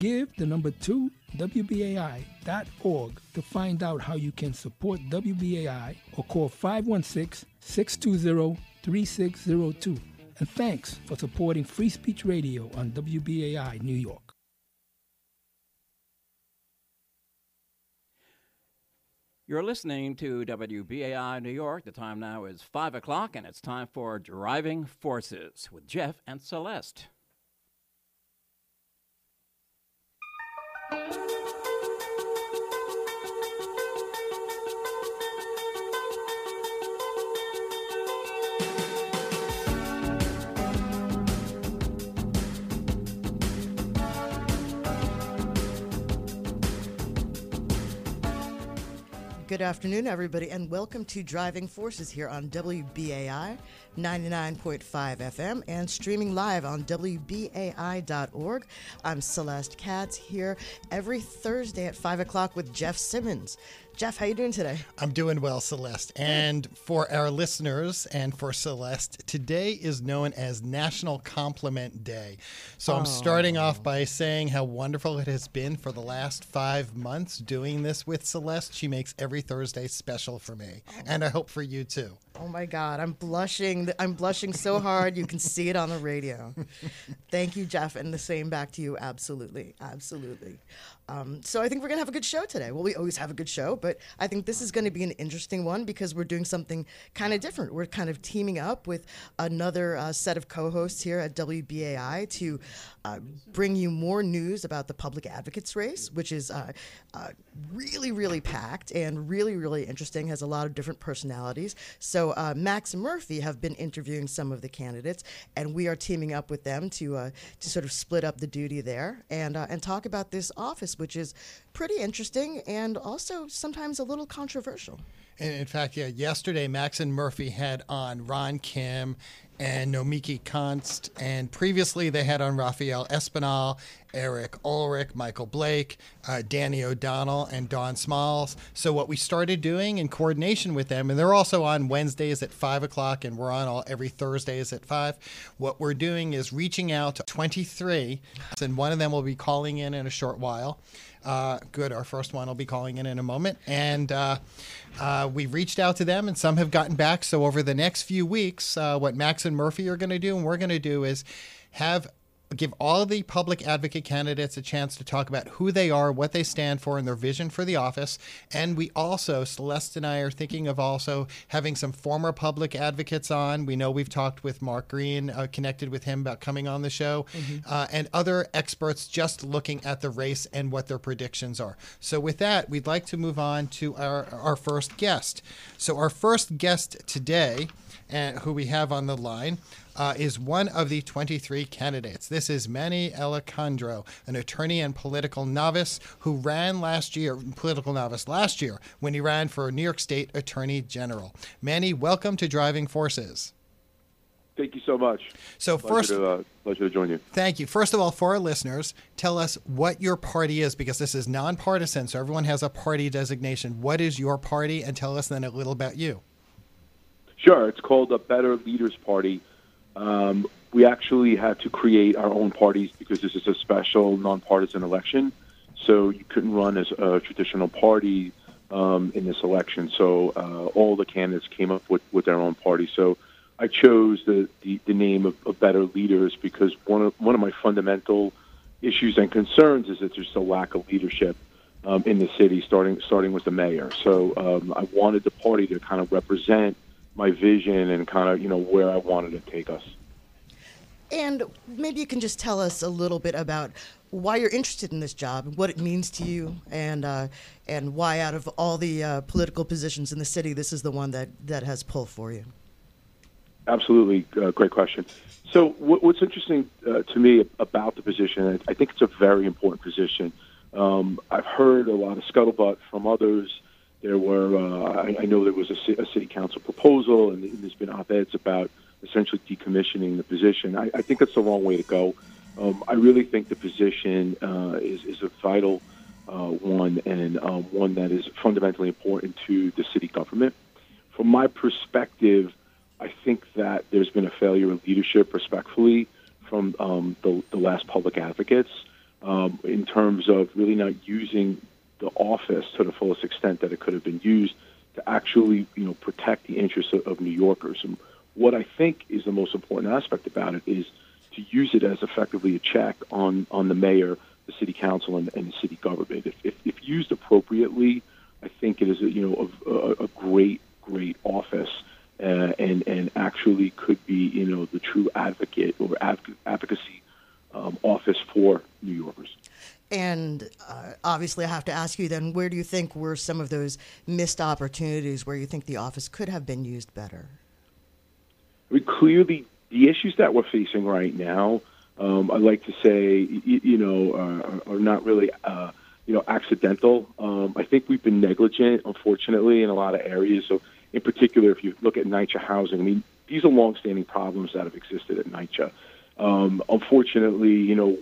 Give the number 2 WBAI.org to find out how you can support WBAI or call 516 620 3602. And thanks for supporting Free Speech Radio on WBAI New York. You're listening to WBAI New York. The time now is 5 o'clock, and it's time for Driving Forces with Jeff and Celeste. Thank you. Good afternoon, everybody, and welcome to Driving Forces here on WBAI 99.5 FM and streaming live on WBAI.org. I'm Celeste Katz here every Thursday at 5 o'clock with Jeff Simmons. Jeff, how you doing today? I'm doing well, Celeste. And for our listeners and for Celeste, today is known as National Compliment Day. So I'm starting off by saying how wonderful it has been for the last five months doing this with Celeste. She makes every Thursday special for me, and I hope for you too. Oh my God, I'm blushing. I'm blushing so hard. You can see it on the radio. Thank you, Jeff, and the same back to you. Absolutely, absolutely. Um, so I think we're gonna have a good show today. Well, we always have a good show, but I think this is going to be an interesting one because we're doing something kind of different. We're kind of teaming up with another uh, set of co-hosts here at WBAI to uh, bring you more news about the public advocates race, which is uh, uh, really, really packed and really, really interesting. Has a lot of different personalities. So uh, Max Murphy have been interviewing some of the candidates, and we are teaming up with them to uh, to sort of split up the duty there and uh, and talk about this office, which is pretty interesting and also sometimes a little controversial. In fact, yeah, yesterday Max and Murphy had on Ron Kim and Nomiki Konst, and previously they had on Rafael Espinal, Eric Ulrich, Michael Blake, uh, Danny O'Donnell, and Dawn Smalls. So what we started doing in coordination with them, and they're also on Wednesdays at five o'clock, and we're on all every Thursdays at five. What we're doing is reaching out to 23, and one of them will be calling in in a short while. Uh, good. Our first one will be calling in in a moment. And uh, uh, we've reached out to them, and some have gotten back. So, over the next few weeks, uh, what Max and Murphy are going to do, and we're going to do, is have give all the public advocate candidates a chance to talk about who they are, what they stand for, and their vision for the office. And we also, Celeste and I are thinking of also having some former public advocates on. We know we've talked with Mark Green, uh, connected with him about coming on the show, uh, and other experts just looking at the race and what their predictions are. So, with that, we'd like to move on to our, our first guest. So, our first guest today, uh, who we have on the line, uh, is one of the 23 candidates. This is Manny Alicandro, an attorney and political novice who ran last year, political novice last year, when he ran for New York State Attorney General. Manny, welcome to Driving Forces. Thank you so much. So, Pleasure first, to, uh, pleasure to join you. Thank you. First of all, for our listeners, tell us what your party is because this is nonpartisan, so everyone has a party designation. What is your party? And tell us then a little about you. Sure, it's called the Better Leaders Party. Um, we actually had to create our own parties because this is a special nonpartisan election. So you couldn't run as a traditional party um, in this election. So uh, all the candidates came up with, with their own party. So I chose the, the, the name of, of Better Leaders because one of, one of my fundamental issues and concerns is that there's a lack of leadership um, in the city, starting starting with the mayor. So um, I wanted the party to kind of represent my vision and kind of you know where I wanted to take us. And maybe you can just tell us a little bit about why you're interested in this job, and what it means to you, and uh, and why out of all the uh, political positions in the city, this is the one that, that has pull for you. Absolutely, uh, great question. So, what, what's interesting uh, to me about the position, I think it's a very important position. Um, I've heard a lot of scuttlebutt from others. There were, uh, I, I know there was a, a city council proposal, and there's been op-eds about essentially decommissioning the position. I, I think that's the wrong way to go. Um, I really think the position uh, is, is a vital uh, one and um, one that is fundamentally important to the city government. From my perspective, I think that there's been a failure of leadership, respectfully, from um, the, the last public advocates. um, in terms of really not using the office to the fullest extent that it could have been used to actually, you know, protect the interests of, of New Yorkers. And what I think is the most important aspect about it is to use it as effectively a check on on the mayor, the city council, and, and the city government. If, if, if used appropriately, I think it is a, you know a, a, a great great office. Uh, and and actually could be you know the true advocate or advocacy um, office for New Yorkers. And uh, obviously, I have to ask you then, where do you think were some of those missed opportunities where you think the office could have been used better? I mean, clearly, the issues that we're facing right now, um, I'd like to say, you, you know, uh, are not really, uh, you know, accidental. Um, I think we've been negligent, unfortunately, in a lot of areas. So, in particular, if you look at NYCHA housing, I mean, these are longstanding problems that have existed at NYCHA. Um, unfortunately, you know,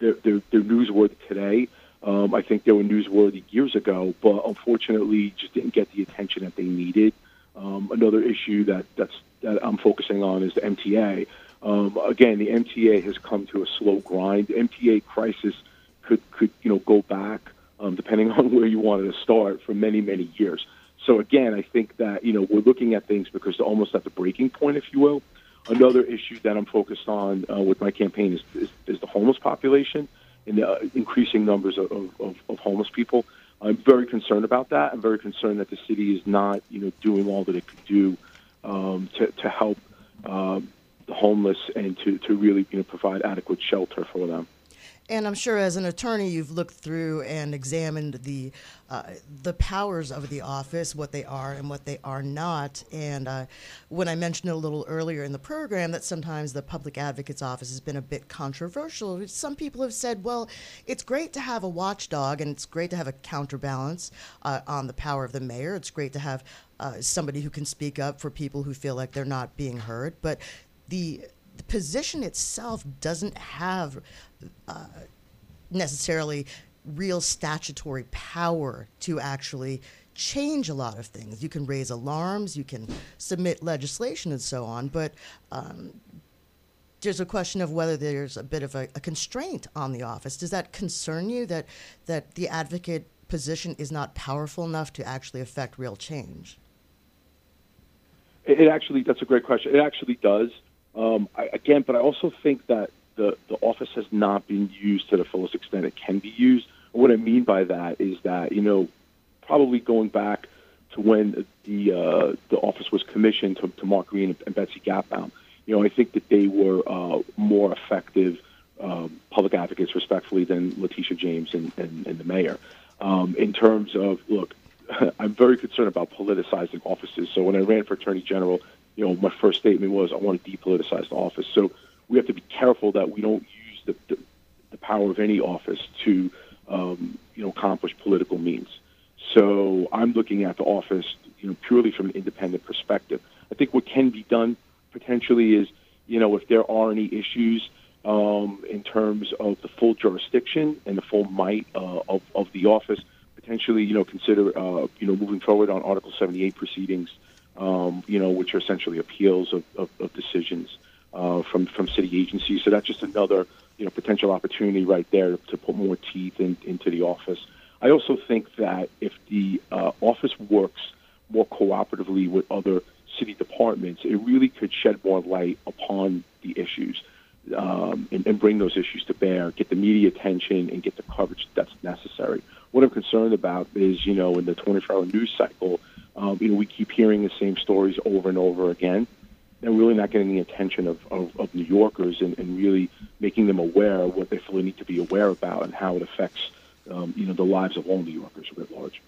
they're, they're, they're newsworthy today. Um, I think they were newsworthy years ago, but unfortunately, just didn't get the attention that they needed. Um, another issue that that's that I'm focusing on is the MTA. Um, again, the MTA has come to a slow grind. The MTA crisis could could you know go back, um, depending on where you wanted to start, for many many years. So again, I think that you know we're looking at things because they're almost at the breaking point, if you will. Another issue that I'm focused on uh, with my campaign is, is, is, the homeless population and the uh, increasing numbers of, of, of, homeless people. I'm very concerned about that. I'm very concerned that the city is not, you know, doing all that it could do um, to, to help uh, the homeless and to, to really, you know, provide adequate shelter for them. And I'm sure, as an attorney, you've looked through and examined the uh, the powers of the office, what they are and what they are not. And uh, when I mentioned a little earlier in the program that sometimes the public advocate's office has been a bit controversial, some people have said, well, it's great to have a watchdog and it's great to have a counterbalance uh, on the power of the mayor. It's great to have uh, somebody who can speak up for people who feel like they're not being heard. But the the position itself doesn't have uh, necessarily real statutory power to actually change a lot of things. You can raise alarms, you can submit legislation, and so on, but um, there's a question of whether there's a bit of a, a, constraint on the office. Does that concern you that that the advocate position is not powerful enough to actually affect real change? It actually, that's a great question. It actually does. Um, I, again, but I also think that the, the office has not been used to the fullest extent it can be used. And what I mean by that is that, you know, probably going back to when the uh, the office was commissioned to, to Mark Green and Betsy Gotbaum, you know, I think that they were uh, more effective um, public advocates, respectfully, than Letitia James and, and, and the mayor. Um, in terms of, look, I'm very concerned about politicizing offices. So when I ran for attorney general, you know, my first statement was I want to depoliticize the office. So we have to be careful that we don't use the, the, the power of any office to, um, you know, accomplish political means. So I'm looking at the office, you know, purely from an independent perspective. I think what can be done potentially is, you know, if there are any issues um, in terms of the full jurisdiction and the full might uh, of, of the office, potentially, you know, consider, uh, you know, moving forward on Article 78 proceedings um, you know, which are essentially appeals of, of, of decisions uh, from from city agencies. So that's just another you know potential opportunity right there to put more teeth in, into the office. I also think that if the uh, office works more cooperatively with other city departments, it really could shed more light upon the issues um, and, and bring those issues to bear, get the media attention, and get the coverage that's necessary. What I'm concerned about is, you know, in the 24-hour news cycle, um, you know, we keep hearing the same stories over and over again, and really not getting the attention of, of, of New Yorkers and, and, really making them aware of what they feel they need to be aware about and how it affects, um, you know, the lives of all New Yorkers writ large.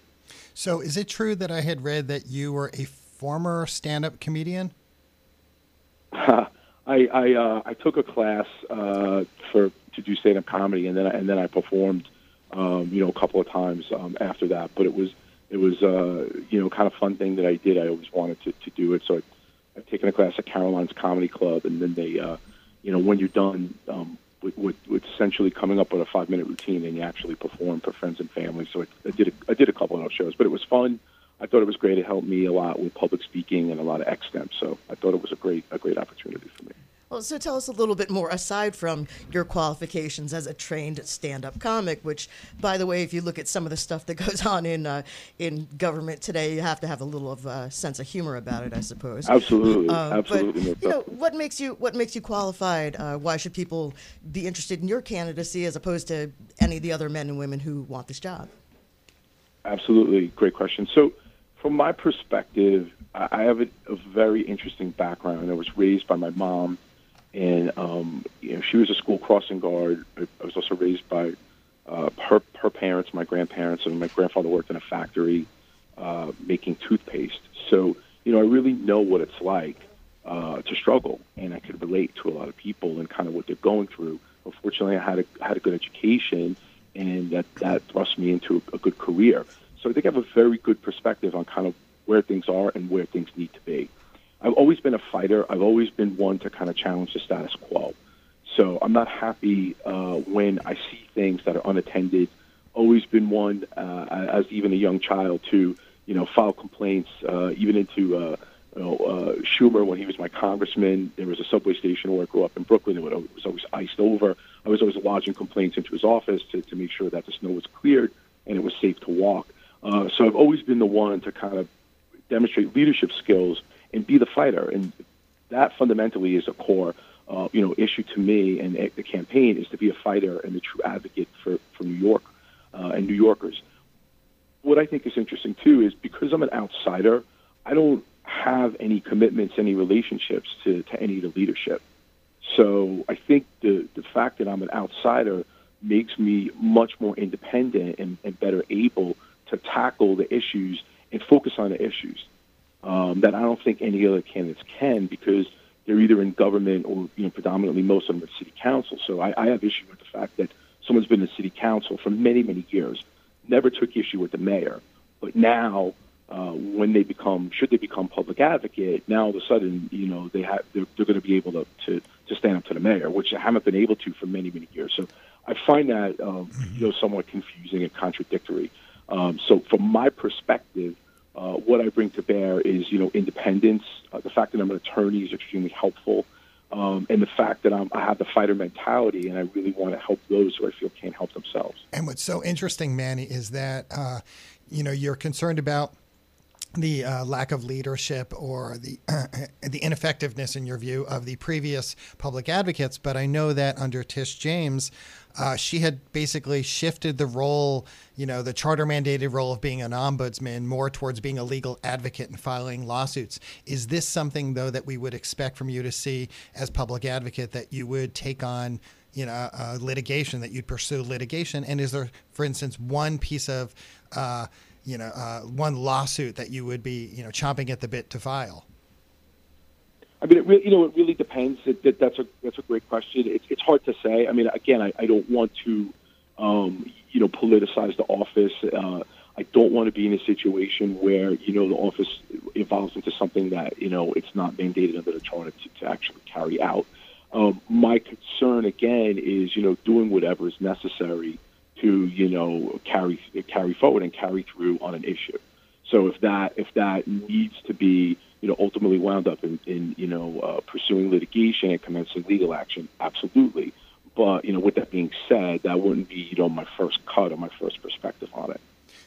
So, is it true that I had read that you were a former stand-up comedian? I I, uh, I took a class uh, for to do stand-up comedy, and then I, and then I performed, um, you know, a couple of times um, after that. But it was it was uh, you know kind of fun thing that I did. I always wanted to, to do it. So I, I've taken a class at Caroline's Comedy Club, and then they, uh, you know, when you're done um, with, with, with essentially coming up with a five minute routine, and you actually perform for friends and family. So I, I did a, I did a couple of those shows, but it was fun. I thought it was great. It helped me a lot with public speaking and a lot of extemp. So I thought it was a great a great opportunity for me. Well, so tell us a little bit more aside from your qualifications as a trained stand-up comic. Which, by the way, if you look at some of the stuff that goes on in uh, in government today, you have to have a little of a sense of humor about it, I suppose. Absolutely, Uh, absolutely. But, you know, what makes you what makes you qualified? Uh, why should people be interested in your candidacy as opposed to any of the other men and women who want this job? Absolutely, great question. So, from my perspective, I have a, a very interesting background. I was raised by my mom, and um, you know, she was a school crossing guard. I was also raised by uh, her her parents, my grandparents, and my grandfather worked in a factory uh, making toothpaste. So, you know, I really know what it's like uh, to struggle, and I could relate to a lot of people and kind of what they're going through. Unfortunately, I had a had a good education, and that that thrust me into a, a good career. So I think I have a very good perspective on kind of where things are and where things need to be. I've always been a fighter. I've always been one to kind of challenge the status quo. So I'm not happy uh, when I see things that are unattended. Always been one, uh, as even a young child, to you know file complaints, uh, even into uh, you know, uh, Schumer when he was my congressman. There was a subway station where I grew up in Brooklyn. It was always iced over. I was always lodging complaints into his office to, to make sure that the snow was cleared and it was safe to walk. Uh, so I've always been the one to kind of demonstrate leadership skills and be the fighter. And that fundamentally is a core, uh, you know, issue to me and the campaign is to be a fighter and a true advocate for, for New York uh, and New Yorkers. What I think is interesting too is because I'm an outsider, I don't have any commitments, any relationships to, to any of the leadership. So I think the, the fact that I'm an outsider makes me much more independent and, and better able to tackle the issues and focus on the issues um, that I don't think any other candidates can because they're either in government or you know predominantly most of them are city council. So I, I have issue with the fact that someone's been in city council for many many years, never took issue with the mayor, but now uh, when they become should they become public advocate, now all of a sudden you know they have they're, they're going to be able to, to to stand up to the mayor, which I haven't been able to for many many years. So I find that um, you know somewhat confusing and contradictory. Um, so from my perspective, uh, what I bring to bear is, you know, independence. Uh, the fact that I'm an attorney is extremely helpful, um, and the fact that I'm, I have the fighter mentality, and I really want to help those who I feel can't help themselves. And what's so interesting, Manny, is that uh, you know you're concerned about the uh, lack of leadership or the uh, the ineffectiveness, in your view, of the previous public advocates. But I know that under Tish James, uh, she had basically shifted the role, you know, the charter mandated role of being an ombudsman more towards being a legal advocate and filing lawsuits. Is this something, though, that we would expect from you to see as public advocate that you would take on? You know, uh, litigation that you'd pursue litigation, and is there, for instance, one piece of uh, you know, uh, one lawsuit that you would be, you know, chomping at the bit to file? I mean, it really, you know, it really depends. It, that's a that's a great question. It's it's hard to say. I mean, again, I, I don't want to, um, you know, politicize the office. Uh, I don't want to be in a situation where you know the office evolves into something that you know it's not mandated under the charter to, to actually carry out. Um, my concern again is you know doing whatever is necessary to you know carry carry forward and carry through on an issue. So if that if that needs to be you know ultimately wound up in, in you know uh, pursuing litigation and commencing legal action, absolutely. But you know with that being said, that wouldn't be you know my first cut or my first perspective on it.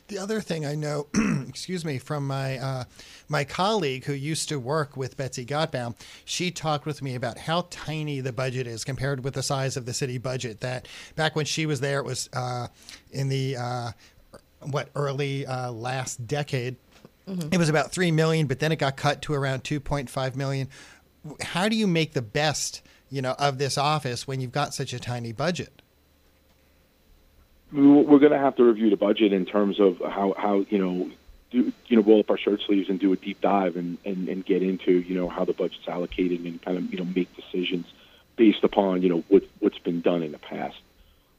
The other thing I know, excuse me, from my uh, my colleague who used to work with Betsy Gotbaum, she talked with me about how tiny the budget is compared with the size of the city budget. That back when she was there, it was uh, in the uh, what early uh, last decade. Mm-hmm. It was about three million, but then it got cut to around two point five million. How do you make the best, you know, of this office when you've got such a tiny budget? we're going to have to review the budget in terms of how, how you know do, you know roll up our shirt sleeves and do a deep dive and, and, and get into you know how the budget's allocated and kind of you know make decisions based upon you know what what's been done in the past.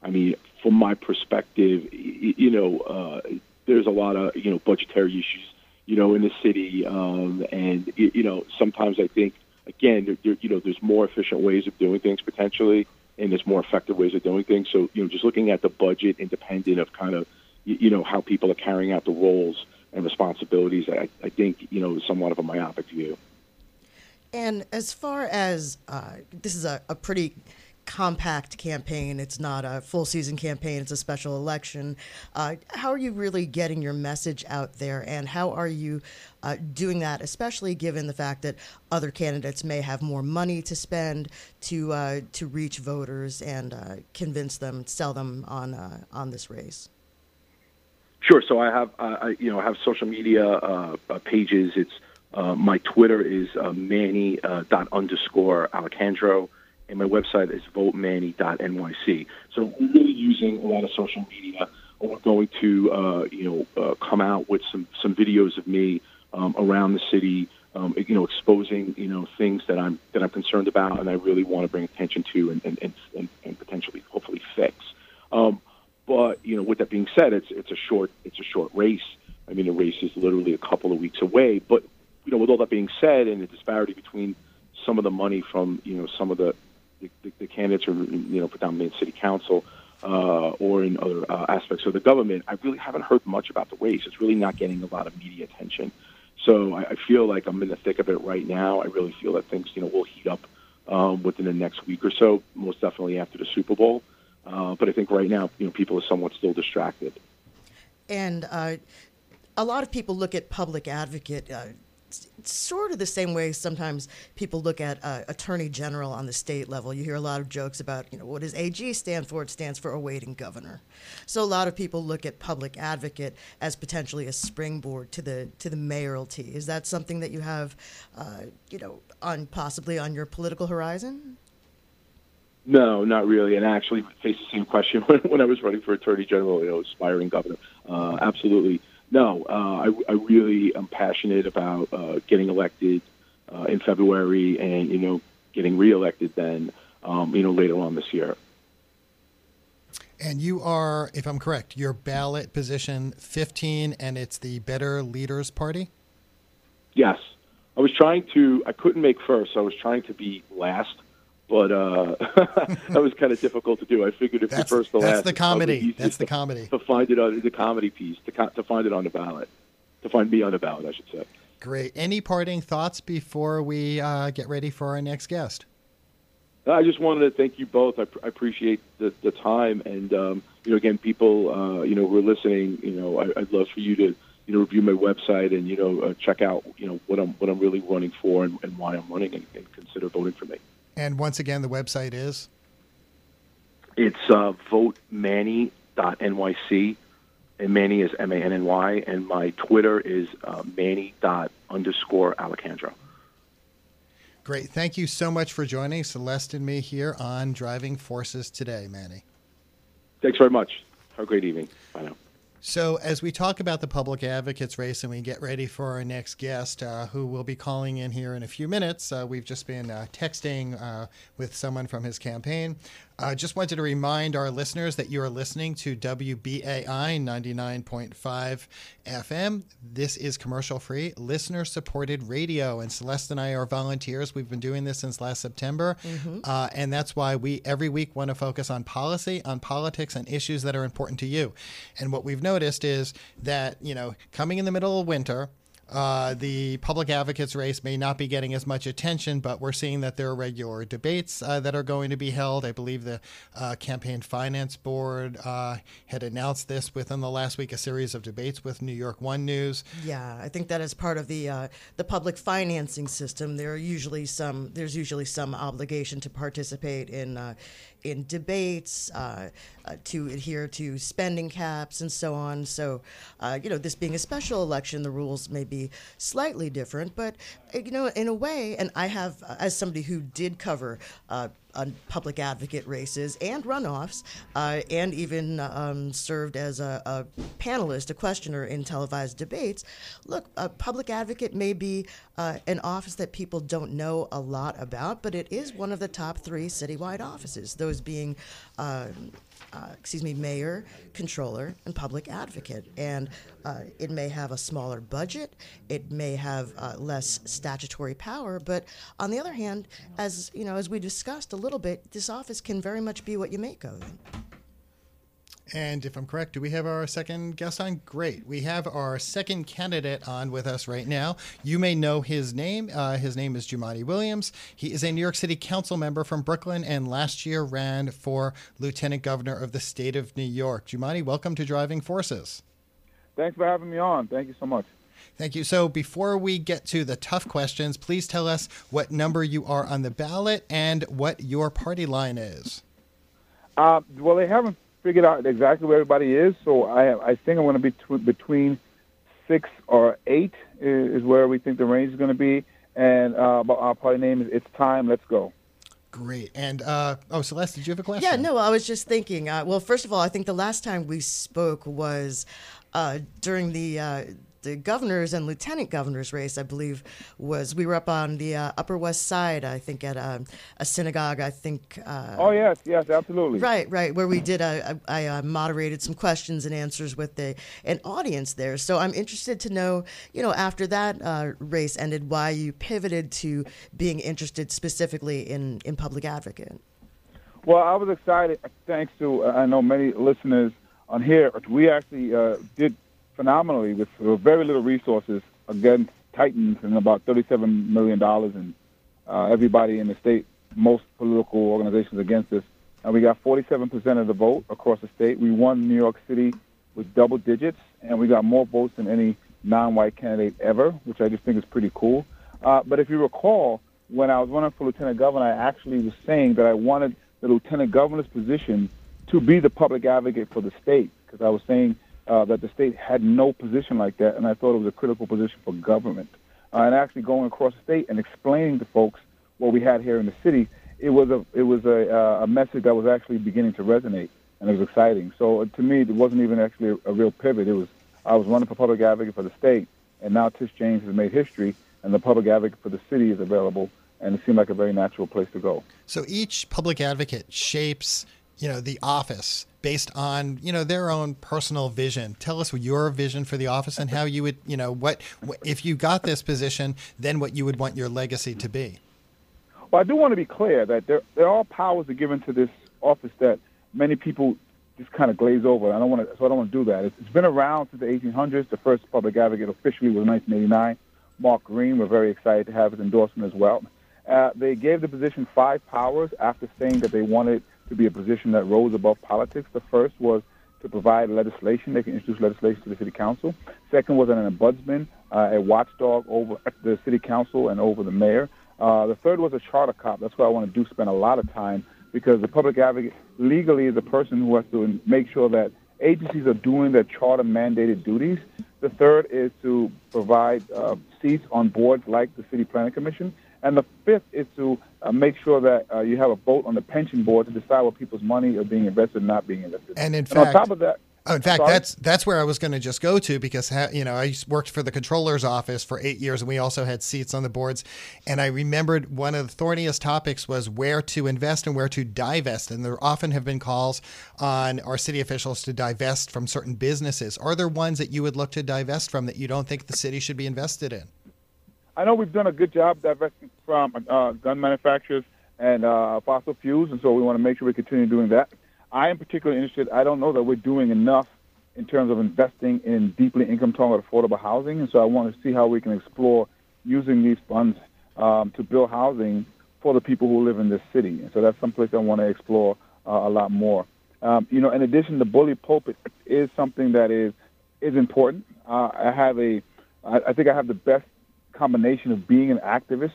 I mean, from my perspective, you know, uh, there's a lot of you know budgetary issues you know in the city, um, and you know sometimes I think again there, you know there's more efficient ways of doing things potentially and there's more effective ways of doing things. So, you know, just looking at the budget independent of kind of, you know, how people are carrying out the roles and responsibilities, I, I think, you know, is somewhat of a myopic view. And as far as uh, this is a, a pretty compact campaign. It's not a full season campaign, it's a special election. Uh, how are you really getting your message out there, and how are you uh, doing that, especially given the fact that other candidates may have more money to spend to, uh, to reach voters and uh, convince them, sell them on, uh, on this race? Sure. So I have, uh, I, you know, I have social media pages. It's my Twitter is Manny dot underscore Alicandro and my website is votemanny.nyc. So we're really using a lot of social media. We're going to, uh, you know, uh, come out with some some videos of me um, around the city, um, you know, exposing, you know, things that I'm that I'm concerned about, and I really want to bring attention to, and and, and, and potentially, hopefully, fix. Um, but you know, with that being said, it's it's a short it's a short race. I mean, the race is literally a couple of weeks away. But you know, with all that being said, and the disparity between some of the money from you know some of the the, the, the candidates are, you know, predominantly in city council uh, or in other uh, aspects of the government, I really haven't heard much about the race. It's really not getting a lot of media attention. So I, I feel like I'm in the thick of it right now. I really feel that things, you know, will heat up um, within the next week or so, most definitely after the Super Bowl. Uh, but I think right now, you know, people are somewhat still distracted. And uh, a lot of people look at public advocate uh, sort of the same way sometimes people look at uh, attorney general on the state level. You hear a lot of jokes about, you know, what does AG stand for? It stands for awaiting governor. So a lot of people look at public advocate as potentially a springboard to the to the mayoralty. Is that something that you have, uh, you know, on possibly on your political horizon? No, not really. And I actually faced the same question when, when I was running for attorney general, you know, aspiring governor. Uh, absolutely no, uh, I, I really am passionate about uh, getting elected uh, in February and you know getting reelected then um, you know later on this year. And you are, if I'm correct, your ballot position 15, and it's the Better Leaders Party. Yes, I was trying to. I couldn't make first. So I was trying to be last but uh, that was kind of difficult to do. I figured if that's, the first to that's last, the comedy. That's the to, comedy to find it on the comedy piece to to find it on the ballot, to find me on the ballot, I should say. Great. Any parting thoughts before we uh, get ready for our next guest? I just wanted to thank you both. I, pr- I appreciate the, the time, and um, you know, again, people, uh, you know, who are listening, you know, I, would love for you to, you know, review my website and you know, uh, check out, you know, what I'm what I'm really running for and, and why I'm running, and, and consider voting for me. And once again, the website is? It's uh, votemanny.nyc. And Manny is M A N N Y. And my Twitter is uh, Manny dot underscore Alicandro. Great. Thank you so much for joining Celeste and me here on Driving Forces today, Manny. Thanks very much. Have a great evening. Bye now. So, as we talk about the public advocates race and we get ready for our next guest, uh, who will be calling in here in a few minutes, uh, we've just been uh, texting uh, with someone from his campaign. I just wanted to remind our listeners that you are listening to WBAI 99.5 FM. This is commercial free, listener supported radio. And Celeste and I are volunteers. We've been doing this since last September. Mm-hmm. Uh, and that's why we every week want to focus on policy, on politics, and issues that are important to you. And what we've noticed is that, you know, coming in the middle of winter, uh, the public advocates race may not be getting as much attention, but we're seeing that there are regular debates uh, that are going to be held. I believe the uh, Campaign Finance Board uh, had announced this within the last week, a series of debates with New York One News. Yeah, I think that is part of the uh, the public financing system. There are usually some there's usually some obligation to participate in in debates, uh, uh, to adhere to spending caps, and so on. So, uh, you know, this being a special election, the rules may be slightly different, but, uh, you know, in a way, and I have, uh, as somebody who did cover on public advocate races and runoffs, uh, and even um, served as a, a, panelist, a questioner in televised debates. Look, a public advocate may be uh, an office that people don't know a lot about, but it is one of the top three citywide offices, those being uh, uh, excuse me, mayor, controller, and public advocate. And uh, it may have a smaller budget, it may have uh, less statutory power, but on the other hand, as you know, as we discussed a little bit, this office can very much be what you make of it. And if I'm correct, do we have our second guest on? Great. We have our second candidate on with us right now. You may know his name. Uh, his name is Jumaane Williams. He is a New York City Council member from Brooklyn and last year ran for Lieutenant Governor of the state of New York. Jumaane, welcome to Driving Forces. Thanks for having me on. Thank you so much. Thank you. So, before we get to the tough questions, please tell us what number you are on the ballot and what your party line is. Uh, well, they haven't figured out exactly where everybody is, so I I think I'm going to be t- between six or eight is, is, where we think the range is going to be, and uh, our party name is It's Time, Let's Go. Great. And uh, oh, Celeste, did you have a question? Yeah, no, I was just thinking. Uh, well, first of all, I think the last time we spoke was uh, during the uh, the governor's and lieutenant governor's race, I believe, was we were up on the uh, Upper West Side, I think, at a, um, a synagogue. I think. Uh, oh yes, yes, absolutely. Right, right, where we did. A, a, I uh, moderated some questions and answers with the an audience there. So I'm interested to know, you know, after that uh, race ended, why you pivoted to being interested specifically in in public advocate. Well, I was excited. Thanks to uh, I know many listeners on here. We actually uh, did phenomenally with very little resources against Titans and about $37 million and uh, everybody in the state, most political organizations against us. And we got 47% of the vote across the state. We won New York City with double digits, and we got more votes than any non-white candidate ever, which I just think is pretty cool. Uh, but if you recall, when I was running for lieutenant governor, I actually was saying that I wanted the lieutenant governor's position to be the public advocate for the state, because I was saying uh, that the state had no position like that, and I thought it was a critical position for government. Uh, and actually going across the state and explaining to folks what we had here in the city, it was a it was a, uh, a message that was actually beginning to resonate, and it was exciting. So uh, to me, it wasn't even actually a, a real pivot. It was I was running for public advocate for the state, and now Tish James has made history, and the public advocate for the city is available, and it seemed like a very natural place to go. So each public advocate shapes you know the office based on you know their own personal vision. Tell us your vision for the office and how you would you know what if you got this position then what you would want your legacy to be. Well i do want to be clear that there, there are powers are given to this office that many people just kind of glaze over. I don't want to so i don't want to do that. It's, it's been around since the 1800s the first public advocate officially was 1989 mark green we're very excited to have his endorsement as well. Uh, they gave the position five powers after saying that they wanted to be a position that rose above politics. The first was to provide legislation. They can introduce legislation to the city council. Second was an ombudsman, uh, a watchdog over the city council and over the mayor. Uh, the third was a charter cop. That's what I want to do, spend a lot of time because the public advocate legally is a person who has to make sure that agencies are doing their charter mandated duties. The third is to provide uh, seats on boards like the City Planning Commission. And the fifth is to uh, make sure that uh, you have a vote on the pension board to decide what people's money are being invested and not being invested. And in and fact, on top of that, Oh, in fact, that's that's where I was going to just go to because you know I worked for the controller's office for eight years, and we also had seats on the boards. And I remembered one of the thorniest topics was where to invest and where to divest. And there often have been calls on our city officials to divest from certain businesses. Are there ones that you would look to divest from that you don't think the city should be invested in? I know we've done a good job divesting from uh, gun manufacturers and uh, fossil fuels, and so we want to make sure we continue doing that. I am particularly interested. I don't know that we're doing enough in terms of investing in deeply income target affordable housing, and so I want to see how we can explore using these funds um, to build housing for the people who live in this city. And so that's someplace I want to explore uh, a lot more. Um, you know, in addition, the bully pulpit is something that is is important. Uh, I have a, I, I think I have the best combination of being an activist,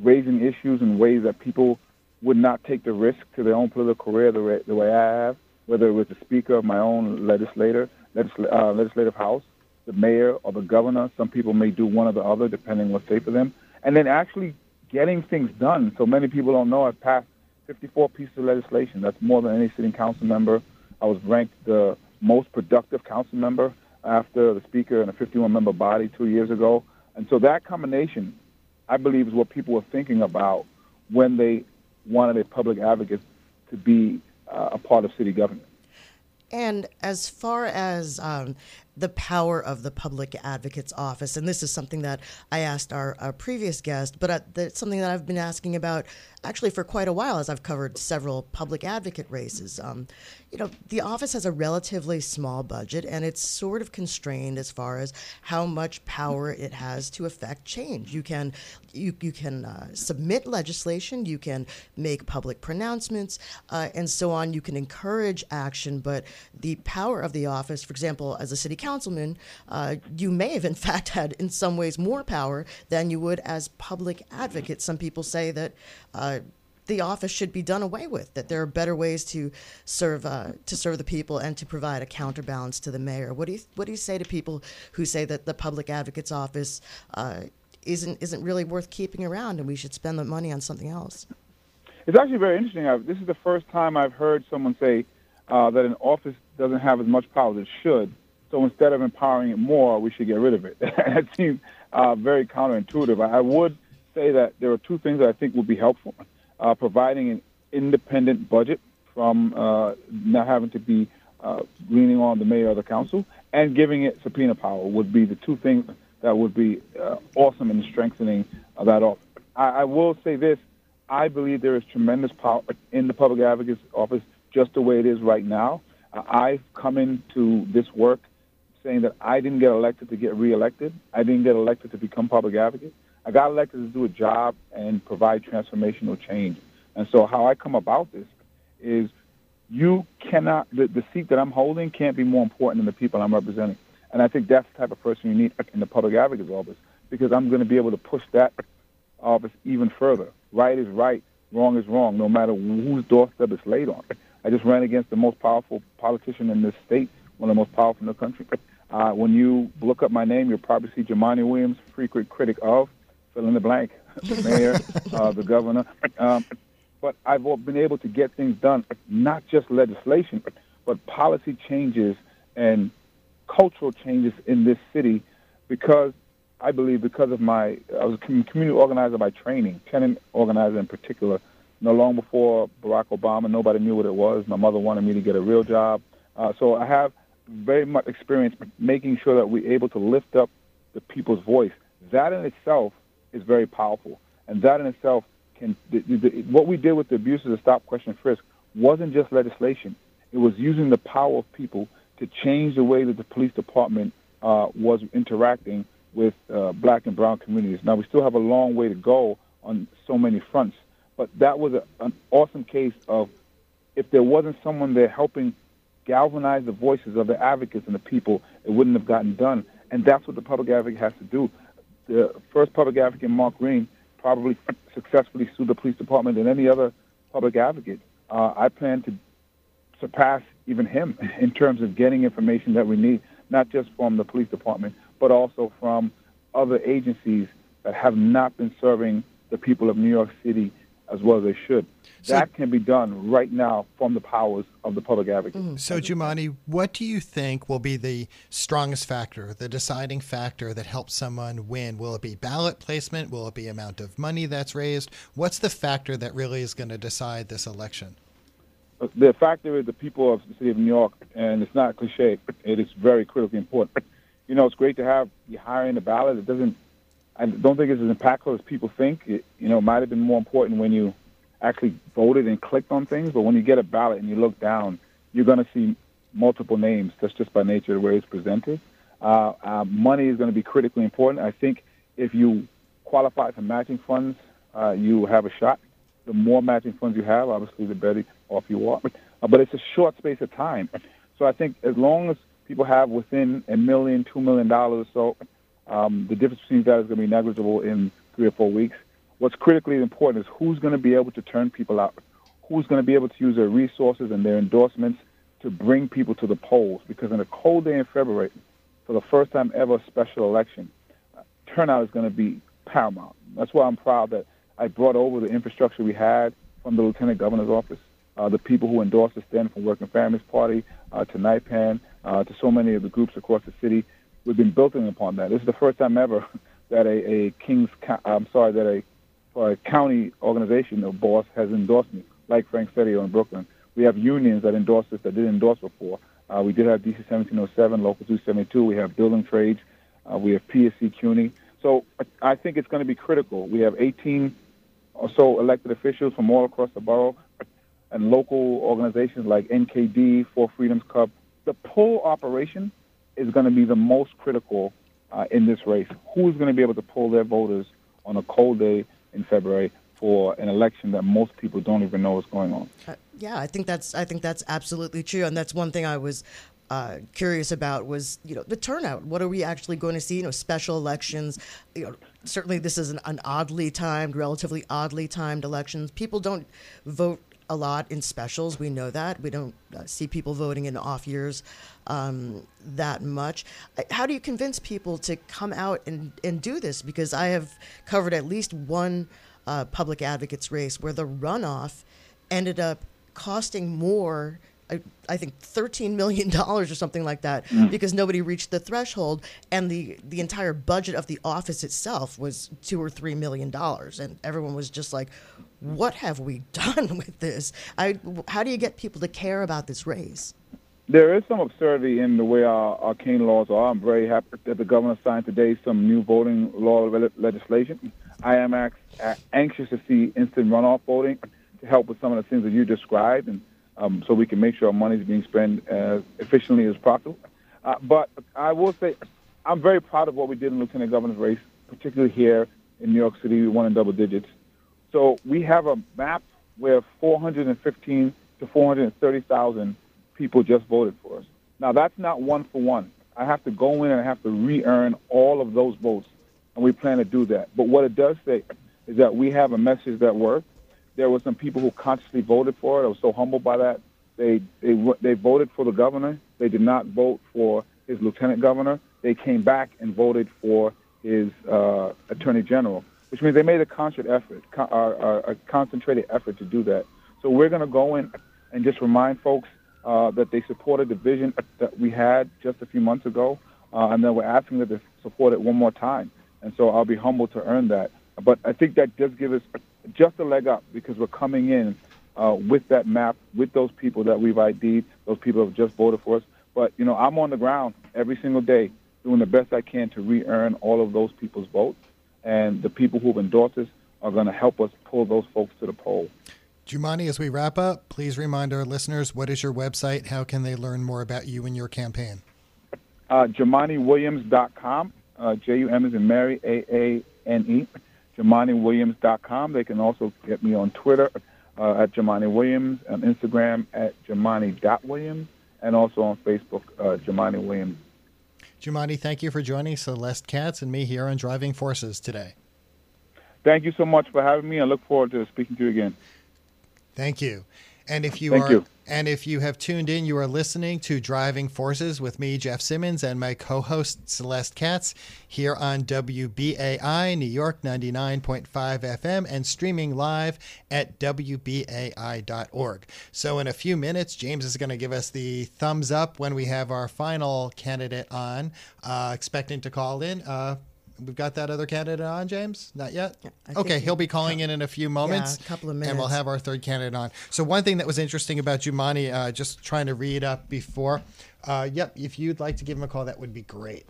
raising issues in ways that people would not take the risk to their own political career the way, the way I have, whether it was the speaker of my own legislator, legisl- uh, legislative house, the mayor, or the governor. Some people may do one or the other, depending what's safe for them. And then actually getting things done. So many people don't know I've passed 54 pieces of legislation. That's more than any sitting council member. I was ranked the most productive council member after the speaker and a 51 member body two years ago. And so that combination, I believe, is what people were thinking about when they wanted a public advocate to be uh, a part of city government. And as far as um, the power of the public advocate's office. And this is something that I asked our, our previous guest, but uh, it's something that I've been asking about actually for quite a while as I've covered several public advocate races. Um, you know, the office has a relatively small budget and it's sort of constrained as far as how much power it has to affect change. You can you, you can uh, submit legislation, you can make public pronouncements, uh, and so on. You can encourage action, but the power of the office, for example, as a city councilman, uh, you may have in fact had in some ways more power than you would as public advocate. Some people say that uh, the office should be done away with. That there are better ways to serve uh, to serve the people and to provide a counterbalance to the mayor. What do you what do you say to people who say that the public advocate's office uh, isn't isn't really worth keeping around and we should spend the money on something else? It's actually very interesting. I've, this is the first time I've heard someone say uh, that an office doesn't have as much power as it should. So instead of empowering it more, we should get rid of it. that seems uh, very counterintuitive. I would say that there are two things that I think would be helpful uh, providing an independent budget from uh, not having to be uh, leaning on the mayor or the council, and giving it subpoena power would be the two things that would be uh, awesome in strengthening that office. I, I will say this: I believe there is tremendous power in the public advocate's office, just the way it is right now. I've come into this work saying that I didn't get elected to get reelected. I didn't get elected to become public advocate. I got elected to do a job and provide transformational change. And so how I come about this is you cannot, the, the seat that I'm holding can't be more important than the people I'm representing. And I think that's the type of person you need in the public advocate's office because I'm going to be able to push that office even further. Right is right, wrong is wrong, no matter whose doorstep it's laid on. I just ran against the most powerful politician in this state, one of the most powerful in the country. Uh, when you look up my name, you'll probably see Jumaane Williams, frequent critic of fill in the blank, the mayor, uh, the governor. Um, but I've been able to get things done, not just legislation, but policy changes and cultural changes in this city because I believe because of my, I was a community organizer by training, tenant organizer in particular. No long before Barack Obama, nobody knew what it was. My mother wanted me to get a real job. Uh, so I have very much experience making sure that we're able to lift up the people's voice. That in itself is very powerful, and that in itself can. The, the, what we did with the abuses of stop, question, frisk wasn't just legislation; it was using the power of people to change the way that the police department uh, was interacting with uh, black and brown communities. Now we still have a long way to go on so many fronts, but that was a, an awesome case of if there wasn't someone there helping galvanize the voices of the advocates and the people, it wouldn't have gotten done. And that's what the public advocate has to do the first public advocate, Mark Green, probably successfully sued the police department than any other public advocate. Uh, I plan to surpass even him in terms of getting information that we need, not just from the police department, but also from other agencies that have not been serving the people of New York City as well as they should. So, that can be done right now from the powers of the public advocate. Mm-hmm. So, Jumaane, what do you think will be the strongest factor, the deciding factor that helps someone win? Will it be ballot placement? Will it be amount of money that's raised? What's the factor that really is going to decide this election? Uh, the factor is the people of the city of New York, and it's not cliche. It is very critically important. You know, it's great to have you hiring the ballot. It doesn't. I don't think it's as impactful as people think. It, you know, it might have been more important when you actually voted and clicked on things, but when you get a ballot and you look down, you're going to see multiple names. That's just by nature the way it's presented. Uh, uh, money is going to be critically important. I think if you qualify for matching funds, uh, you have a shot. The more matching funds you have, obviously, the better off you are. Uh, but it's a short space of time. So I think as long as people have within a million, two million dollars or so, um, the difference between that is going to be negligible in three or four weeks. What's critically important is who's going to be able to turn people out, who's going to be able to use their resources and their endorsements to bring people to the polls. Because in a cold day in February, for the first time ever, special election, turnout is going to be paramount. That's why I'm proud that I brought over the infrastructure we had from the Lieutenant Governor's office, uh, the people who endorsed the then from Working Families Party uh, to NYPAN, uh, to so many of the groups across the city. We've been building upon that. This is the first time ever that a, a King's, I'm sorry, that a a county organization or boss has endorsed me, like Frank Seddio in Brooklyn. We have unions that endorse us that didn't endorse before. Uh, we did have DC 1707, Local 272. We have building trades. Uh, we have PSC CUNY. So I think it's going to be critical. We have 18 or so elected officials from all across the borough and local organizations like NKD, Four Freedoms Cup. The poll operation is going to be the most critical uh, in this race. Who's going to be able to pull their voters on a cold day in February for an election that most people don't even know is going on? Uh, yeah, I think that's I think that's absolutely true, and that's one thing I was uh, curious about was you know the turnout. What are we actually going to see? You know, special elections. You know, certainly this is an, an oddly timed, relatively oddly timed elections. People don't vote a lot in specials. We know that. We don't uh, see people voting in off years um, that much. How do you convince people to come out and, and do this? Because I have covered at least one uh, public advocates race where the runoff ended up costing more I, I think thirteen million dollars or something like that mm. because nobody reached the threshold, and the the entire budget of the office itself was two or three million dollars, and everyone was just like, "What have we done with this?" I, how do you get people to care about this race? There is some absurdity in the way our arcane laws are. I'm very happy that the governor signed today some new voting law legislation. I am anxious to see instant runoff voting to help with some of the things that you described and um, so we can make sure our money is being spent as efficiently as possible. Uh, but I will say, I'm very proud of what we did in lieutenant governor's race, particularly here in New York City. We won in double digits. So we have a map where 415 to 430,000 people just voted for us. Now that's not one for one. I have to go in and I have to re-earn all of those votes, and we plan to do that. But what it does say is that we have a message that works there were some people who consciously voted for it. I was so humbled by that. They they they voted for the governor. They did not vote for his lieutenant governor. They came back and voted for his uh, attorney general, which means they made a concerted effort, uh, uh, a concentrated effort to do that. So we're going to go in and just remind folks uh, that they supported the vision that we had just a few months ago, uh, and then we're asking them to support it one more time. And so I'll be humbled to earn that. But I think that does give us just a leg up because we're coming in uh, with that map, with those people that we've ID'd, those people who have just voted for us. But, you know, I'm on the ground every single day doing the best I can to re-earn all of those people's votes. And the people who've endorsed us are going to help us pull those folks to the poll. Jumaane, as we wrap up, please remind our listeners what is your website? How can they learn more about you and your campaign? Uh, JumaaneWilliams.com. Uh, J U M is in Mary, A JumaaneWilliams.com. They can also get me on Twitter uh, at Jumaane Williams, on Instagram at Jumaane.Williams, and also on Facebook, uh, Jumaane Williams. Jumaane, thank you for joining Celeste Katz and me here on Driving Forces today. Thank you so much for having me. I look forward to speaking to you again. Thank you. And if you Thank are you. and if you have tuned in, you are listening to Driving Forces with me, Jeff Simmons, and my co-host Celeste Katz here on WBAI New York 99.5 FM and streaming live at WBAI.org. So in a few minutes, James is going to give us the thumbs up when we have our final candidate on, uh, expecting to call in. Uh, we've got that other candidate on, James? Not yet? Yeah, okay, he'll be calling in in a few moments. Yeah, a couple of minutes. And we'll have our third candidate on. So, one thing that was interesting about Jumaane, uh, just trying to read up before, uh, yep, if you'd like to give him a call, that would be great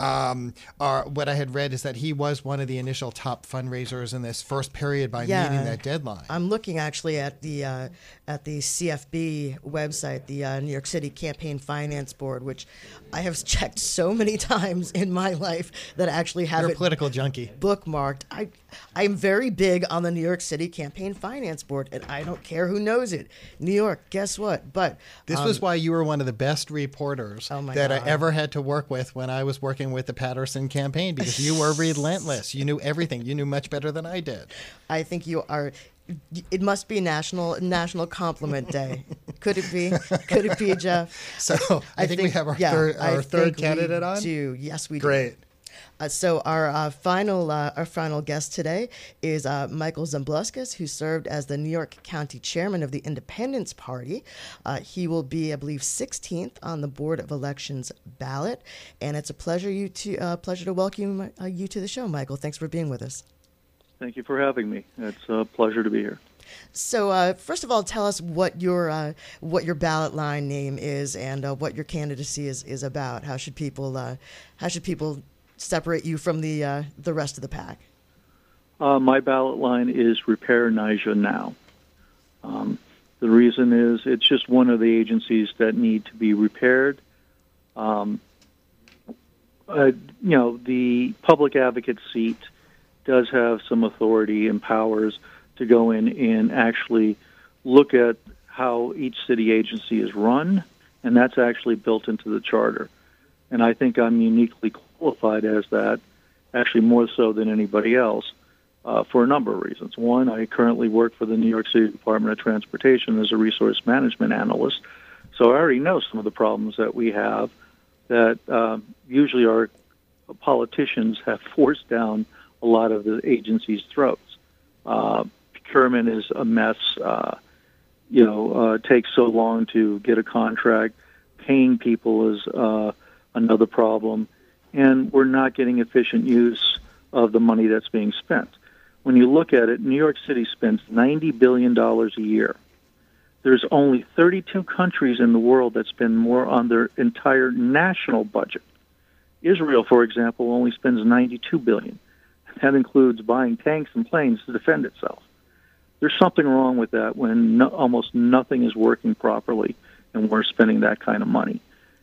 um, are, what I had read is that he was one of the initial top fundraisers in this first period by yeah, meeting that deadline. I'm looking actually at the uh, at the CFB website, the uh, New York City Campaign Finance Board, which I have checked so many times in my life that I actually have You're it a political junkie bookmarked. I I'm very big on the New York City Campaign Finance Board, and I don't care who knows it. New York, guess what? But this um, was why you were one of the best reporters oh that God. I ever had to work with when I was working with the Patterson campaign because you were relentless. You knew everything. You knew much better than I did. I think you are. It must be National National Compliment Day. Could it be? Could it be, Jeff? So I, I think, think, we have our yeah, third our third candidate on. Do yes, we Great. do. Uh, so our uh, final uh, our final guest today is uh, Michael Zumbluskas, who served as the New York County Chairman of the Independence Party. Uh, he will be, I believe, 16th on the Board of Elections ballot, and it's a pleasure you to uh, pleasure to welcome you to the show, Michael. Thanks for being with us. Thank you for having me. It's a pleasure to be here. So, uh, first of all, tell us what your uh, what your ballot line name is and uh, what your candidacy is, is about. How should people uh, how should people separate you from the uh, the rest of the pack? Uh, my ballot line is Repair NYCHA Now. Um, the reason is it's just one of the agencies that need to be repaired. Um, you know, the public advocate seat does have some authority and powers to go in and actually look at how each city agency is run, and that's actually built into the charter. And I think I'm uniquely qualified as that, actually more so than anybody else, uh, for a number of reasons. One, I currently work for the New York City Department of Transportation as a resource management analyst, so I already know some of the problems that we have that uh, usually our politicians have forced down a lot of the agency's throats. Uh, procurement is a mess. Uh, you know, uh, takes so long to get a contract. Paying people is uh, another problem, and we're not getting efficient use of the money that's being spent. When you look at it, New York City spends ninety billion dollars a year. There's only 32 countries in the world that spend more on their entire national budget. Israel, for example, only spends 92 billion. That includes buying tanks and planes to defend itself there's something wrong with that when no, almost nothing is working properly and we're spending that kind of money.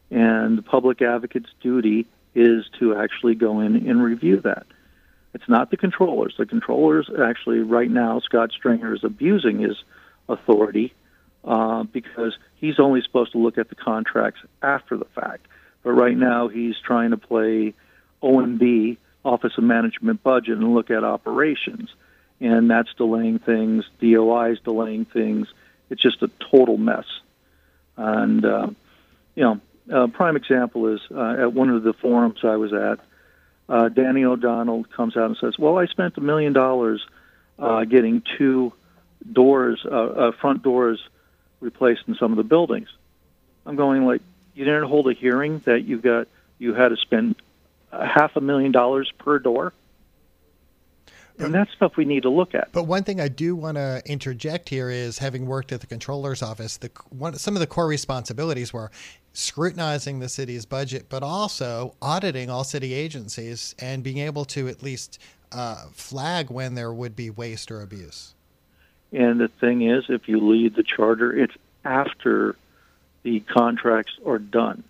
And the public advocate's duty is to actually go in and review that. It's not the controllers. The controllers actually, right now, Scott Stringer is abusing his authority uh, because he's only supposed to look at the contracts after the fact. But right now, he's trying to play OMB, Office of Management Budget, and look at operations and that's delaying things. DOI is delaying things. It's just a total mess. And uh, you know, a prime example is uh, at one of the forums I was at. Uh, Danny O'Donnell comes out and says, "Well, I spent a million dollars uh, getting two doors, uh, uh, front doors, replaced in some of the buildings." I'm going like, "You didn't hold a hearing that you got you had to spend half a million dollars per door." And that's stuff we need to look at. But one thing I do want to interject here is having worked at the controller's office, the one, some of the core responsibilities were scrutinizing the city's budget, but also auditing all city agencies and being able to at least uh, flag when there would be waste or abuse. And the thing is, if you lead the charter, it's after the contracts are done.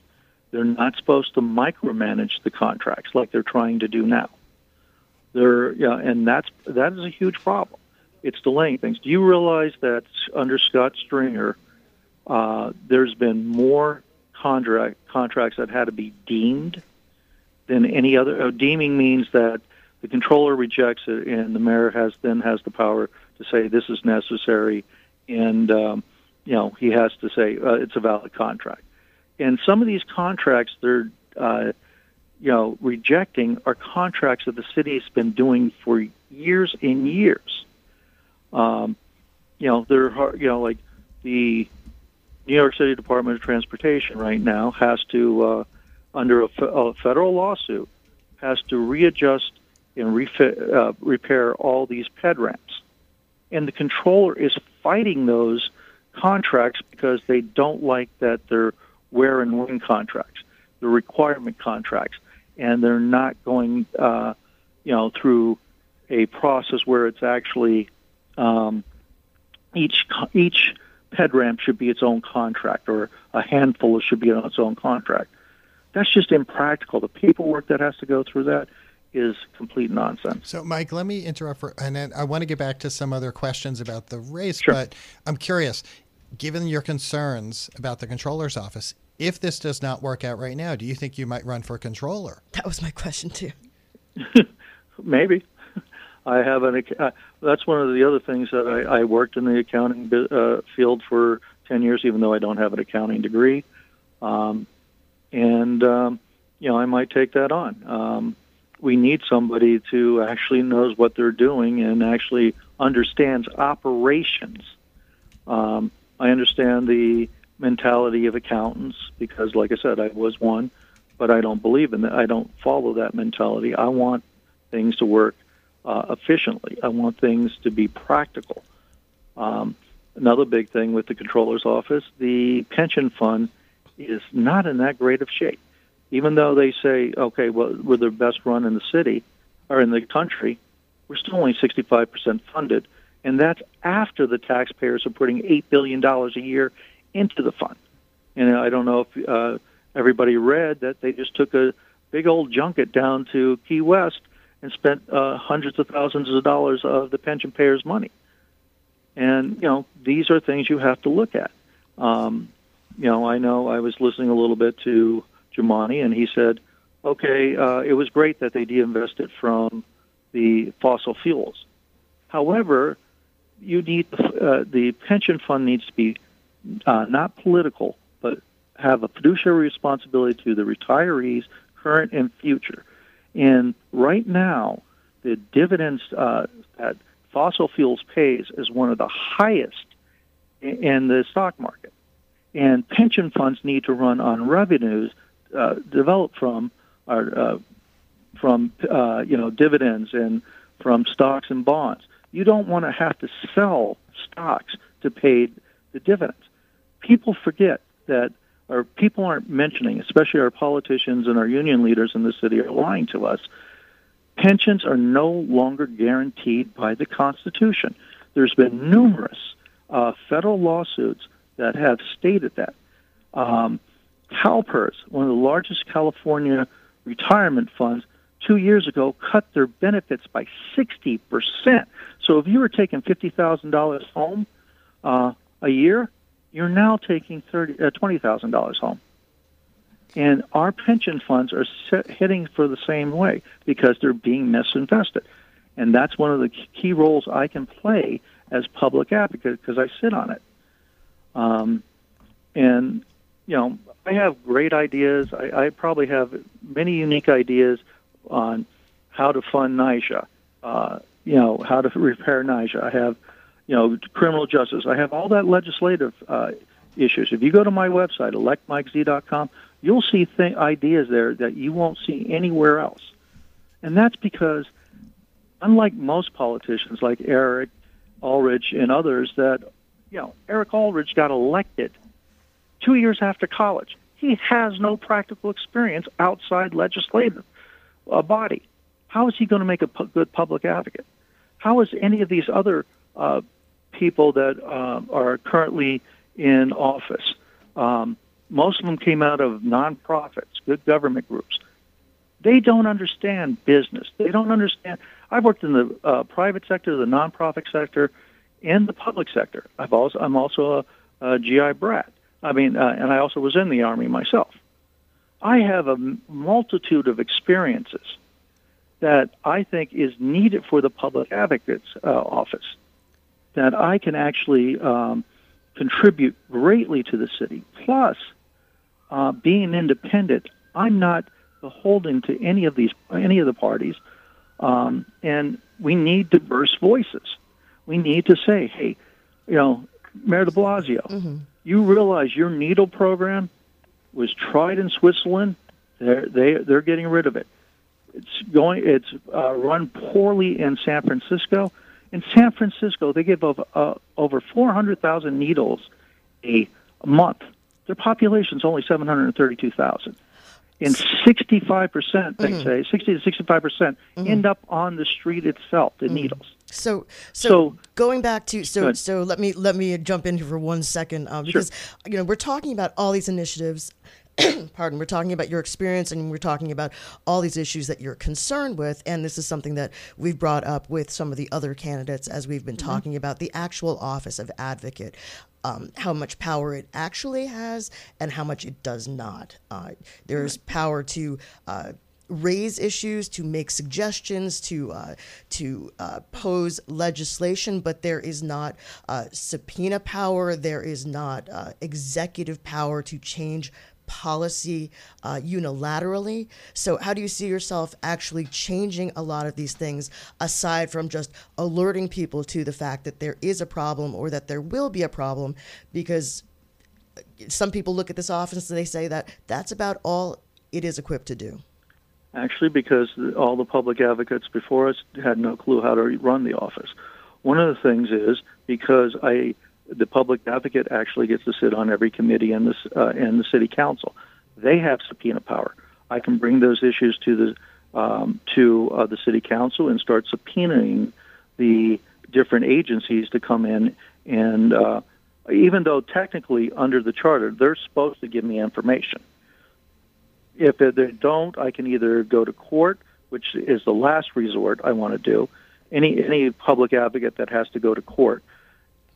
They're not supposed to micromanage the contracts like they're trying to do now. There, yeah, and that's that is a huge problem. It's delaying things. Do you realize that under Scott Stringer, uh, there's been more contract contracts that had to be deemed than any other? Uh, deeming means that the controller rejects it, and the mayor has then has the power to say this is necessary, and um, you know he has to say uh, it's a valid contract. And some of these contracts, they're uh, you know, rejecting are contracts that the city has been doing for years and years. Um, you know, they're you know like the New York City Department of Transportation right now has to uh, under a, a federal lawsuit has to readjust and refit, uh, repair all these ped ramps, and the controller is fighting those contracts because they don't like that they're wear and wing contracts, the requirement contracts and they're not going, uh, you know, through a process where it's actually um, each each ped ramp should be its own contract, or a handful should be on its own contract. That's just impractical. The paperwork that has to go through that is complete nonsense. So, Mike, let me interrupt for, and then I want to get back to some other questions about the race, sure. but I'm curious. Given your concerns about the controller's office, if this does not work out right now, do you think you might run for controller? That was my question too. Maybe. I have an. Uh, that's one of the other things that I, I worked in the accounting uh, field for ten years, even though I don't have an accounting degree. Um, and um, you know, I might take that on. Um, we need somebody to actually knows what they're doing and actually understands operations. Um, I understand the mentality of accountants because, like I said, I was one, but I don't believe in that. I don't follow that mentality. I want things to work uh, efficiently. I want things to be practical. Um, another big thing with the controller's office, the pension fund is not in that great of shape. Even though they say, okay, well, we're the best run in the city or in the country, we're still only 65% funded, and that's after the taxpayers are putting $8 billion a year into the fund. And I don't know if uh, everybody read that they just took a big old junket down to Key West and spent uh, hundreds of thousands of dollars of the pension payers' money. And you know, these are things you have to look at. Um, you know, I know I was listening a little bit to Jumaane, and he said, "Okay, uh, it was great that they de-invested from the fossil fuels. However, you need uh, the pension fund needs to be uh, not political, but have a fiduciary responsibility to the retirees, current and future. And right now, the dividends uh, that fossil fuels pays is one of the highest in the stock market. And pension funds need to run on revenues uh, developed from our, uh, from uh, you know dividends and from stocks and bonds. You don't want to have to sell stocks to pay the dividends. People forget that, or people aren't mentioning, especially our politicians and our union leaders in the city are lying to us Pensions are no longer guaranteed by the Constitution. There's been numerous uh, federal lawsuits that have stated that. Um, CalPERS, one of the largest California retirement funds, two years ago cut their benefits by 60%. So if you were taking $50,000 home uh, a year, you're now taking 30, uh, $20,000 home. And our pension funds are set, for the same way because they're being misinvested. And that's one of the key roles I can play as public advocate because I sit on it. Um, and, you know, I have great ideas. I, I probably have many unique ideas on how to fund NYCHA, uh, you know, how to repair NYCHA. I have, you know, criminal justice. I have all that legislative uh, issues. If you go to my website, electmikez.com, you'll see th- ideas there that you won't see anywhere else. And that's because, unlike most politicians like Eric Ulrich and others, that, you know, Eric Ulrich got elected two years after college. He has no practical experience outside legislative uh, body. How is he going to make a pu- good public advocate? How is any of these other uh, people that uh, are currently in office? Um, most of them came out of nonprofits, good government groups. They don't understand business. They don't understand. I've worked in the uh, private sector, the nonprofit sector, and the public sector. I've also I'm also a, a GI brat. I mean, uh, and I also was in the army myself. I have a multitude of experiences that I think is needed for the public advocate's uh, office. That I can actually um, contribute greatly to the city. Plus, uh, being independent, I'm not beholden to any of these any of the parties, um, and we need diverse voices. We need to say, hey, you know, Mayor De Blasio, mm-hmm. you realize your needle program was tried in Switzerland. They're they they're getting rid of it. It's going. It's uh, run poorly in San Francisco. In San Francisco, they give over, uh, over 400,000 needles a month their population is only 732,000. And 65%, they mm-hmm. say, 60 to 65% mm-hmm. end up on the street itself, the mm-hmm. needles. So, so, so, going back to so so let me let me jump in here for one second um, because sure. you know we're talking about all these initiatives pardon, we're talking about your experience and we're talking about all these issues that you're concerned with. And this is something that we've brought up with some of the other candidates as we've been mm-hmm. talking about the actual office of advocate um, how much power it actually has and how much it does not. Uh, there's power to uh, raise issues, to make suggestions, to uh, to uh, pose legislation, but there is not uh, subpoena power. There is not uh, executive power to change policy uh, unilaterally. So, how do you see yourself actually changing a lot of these things aside from just alerting people to the fact that there is a problem or that there will be a problem? Because some people look at this office and they say that that's about all it is equipped to do. Actually, because all the public advocates before us had no clue how to run the office. one of the things is because I, the public advocate actually gets to sit on every committee in this uh, in the city council. They have subpoena power. I can bring those issues to the um, to uh, the city council and start subpoenaing the different agencies to come in and uh, even though technically under the charter they're supposed to give me information. If they don't, I can either go to court, which is the last resort I want to do. Any any public advocate that has to go to court.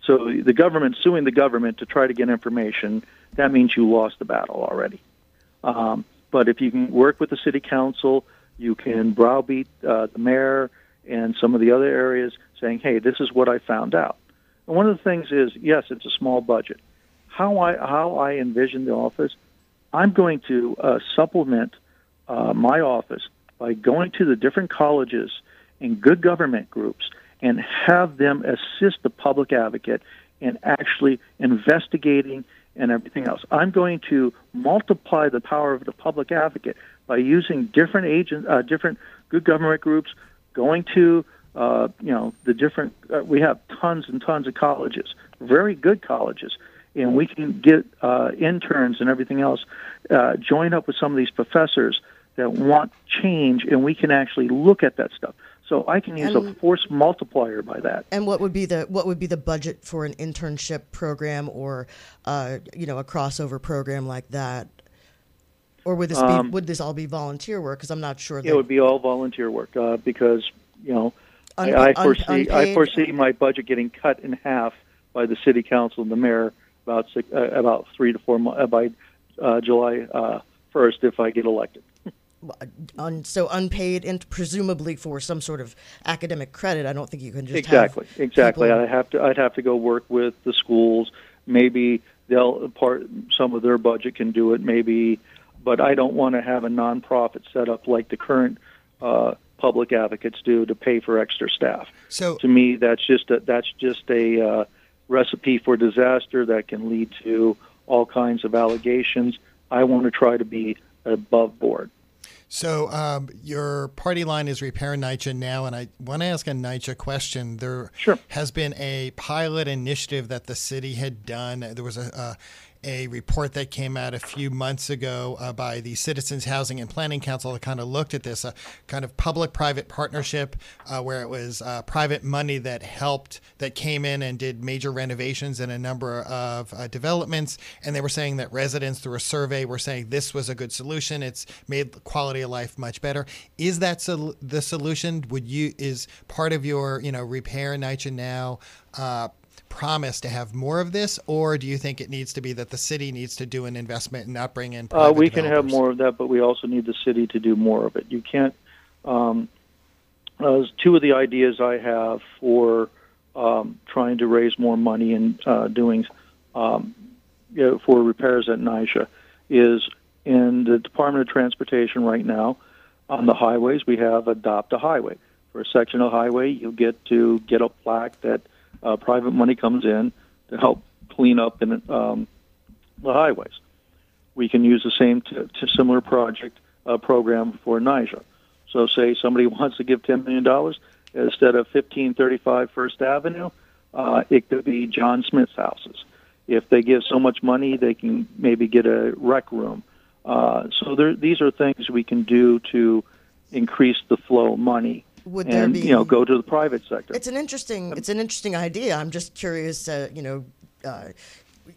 So the government suing the government to try to get information, that means you lost the battle already. Um, but if you can work with the city council, you can browbeat uh, the mayor and some of the other areas saying, hey, this is what I found out. And one of the things is, yes, it's a small budget. How I how I envision the office, I'm going to uh, supplement uh, my office by going to the different colleges and good government groups and have them assist the public advocate in actually investigating and everything else. I'm going to multiply the power of the public advocate by using different agents, uh, different good government groups, going to uh, you know the different. Uh, we have tons and tons of colleges, very good colleges, and we can get uh, interns and everything else. Uh, join up with some of these professors that want change, and we can actually look at that stuff. So I can use and, a force multiplier by that. And what would be the what would be the budget for an internship program or uh, you know a crossover program like that? Or would this be um, would this all be volunteer work? Because I'm not sure. It would be all volunteer work uh, because you know I, I foresee un- I foresee my budget getting cut in half by the city council and the mayor about six, uh, about three to four months uh, by uh, July uh, first if I get elected. Un- so unpaid and presumably for some sort of academic credit. I don't think you can just exactly exactly. I have to I'd have to go work with the schools. Maybe they'll part some of their budget can do it. Maybe, but I don't want to have a nonprofit set up like the current uh, public advocates do to pay for extra staff. So to me, that's just a, that's just a uh, recipe for disaster that can lead to all kinds of allegations. I want to try to be above board. So um, your party line is Repair NYCHA now, and I want to ask a NYCHA question. There sure. has been a pilot initiative that the city had done. There was a, a report that came out a few months ago uh, by the Citizens Housing and Planning Council that kind of looked at this, a kind of public-private partnership uh, where it was uh, private money that helped, that came in and did major renovations in a number of uh, developments, and they were saying that residents through a survey were saying this was a good solution. It's made quality of life much better. Is that sol- the solution? Would you is part of your you know repair NYCHA now? Promise to have more of this, or do you think it needs to be that the city needs to do an investment and not bring in? Uh, we can have more of that, but we also need the city to do more of it. You can't. Um, uh, two of the ideas I have for um, trying to raise more money and uh, doing um, you know, for repairs at NYCHA is in the Department of Transportation right now. On the highways, we have adopt a highway. For a section of highway, you get to get a plaque that uh, private money comes in to help clean up in um, the highways. We can use the same t- t- similar project uh, program for NYCHA. So, say somebody wants to give $10 million instead of 1535 First Avenue, uh, it could be John Smith's houses. If they give so much money, they can maybe get a rec room. Uh, so there, these are things we can do to increase the flow of money would and, there be you know go to the private sector. It's an interesting it's an interesting idea. I'm just curious uh, you know uh,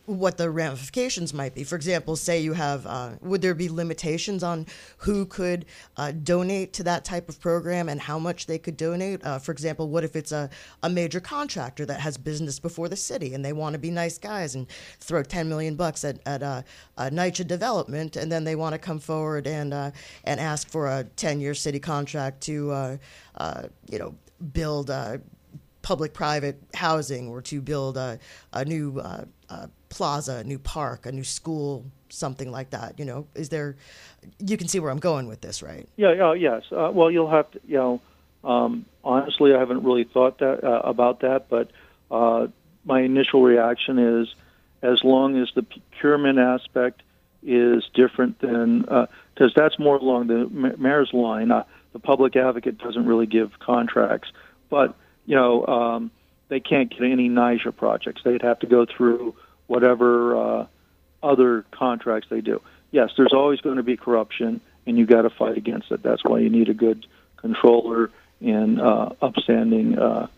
what the ramifications might be. For example, say you have, uh, would there be limitations on who could uh, donate to that type of program and how much they could donate? Uh, for example, what if it's a, a major contractor that has business before the city and they want to be nice guys and throw 10 million bucks at, at a, a NYCHA development and then they want to come forward and, uh, and ask for a 10 year city contract to, uh, uh, you know, build public-private housing or to build a, a new uh, a plaza, a new park, a new school, something like that. You know, is there? You can see where I'm going with this, right? Yeah, yeah, yes. Uh, well, you'll have to, you know. Um, honestly, I haven't really thought that uh, about that, but uh, my initial reaction is, as long as the procurement aspect is different than, because uh, that's more along the mayor's line. Uh, the public advocate doesn't really give contracts, but you know, um, they can't get any NYCHA projects. They'd have to go through whatever uh, other contracts they do. Yes, there's always going to be corruption, and you got to fight against it. That's why you need a good controller and uh, upstanding uh,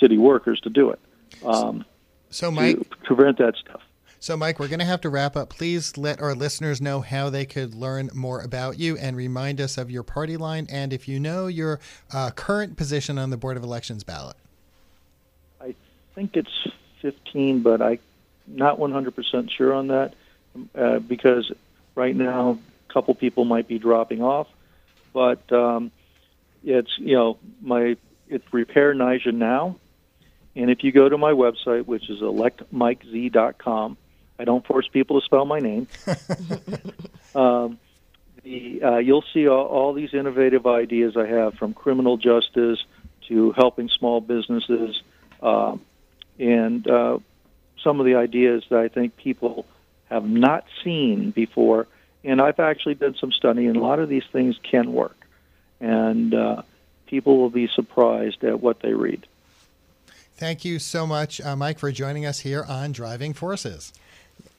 city workers to do it. Um, so, Mike, to prevent that stuff. So, Mike, we're going to have to wrap up. Please let our listeners know how they could learn more about you and remind us of your party line and if you know your uh, current position on the Board of Elections ballot. I think it's 15, but I'm not 100% sure on that uh, because right now a couple people might be dropping off. But um, it's, you know, my it's Repair NYCHA Now. And if you go to my website, which is electmikez.com, I don't force people to spell my name. um, the, uh, you'll see all, all these innovative ideas I have from criminal justice to helping small businesses, uh, and uh, some of the ideas that I think people have not seen before. And I've actually done some study, and a lot of these things can work. And uh, people will be surprised at what they read. Thank you so much, uh, Mike, for joining us here on Driving Forces.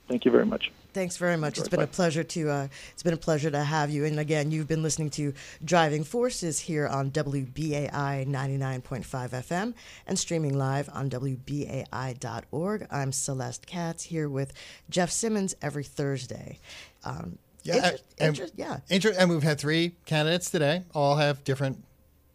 Thank you very much. Thanks very much. It's been a pleasure to uh, it's been a pleasure to have you. And again, you've been listening to Driving Forces here on WBAI 99.5 FM and streaming live on WBAI.org. I'm Celeste Katz here with Jeff Simmons every Thursday. Um, yeah, inter- and, inter- yeah. Inter- and we've had three candidates today. All have different,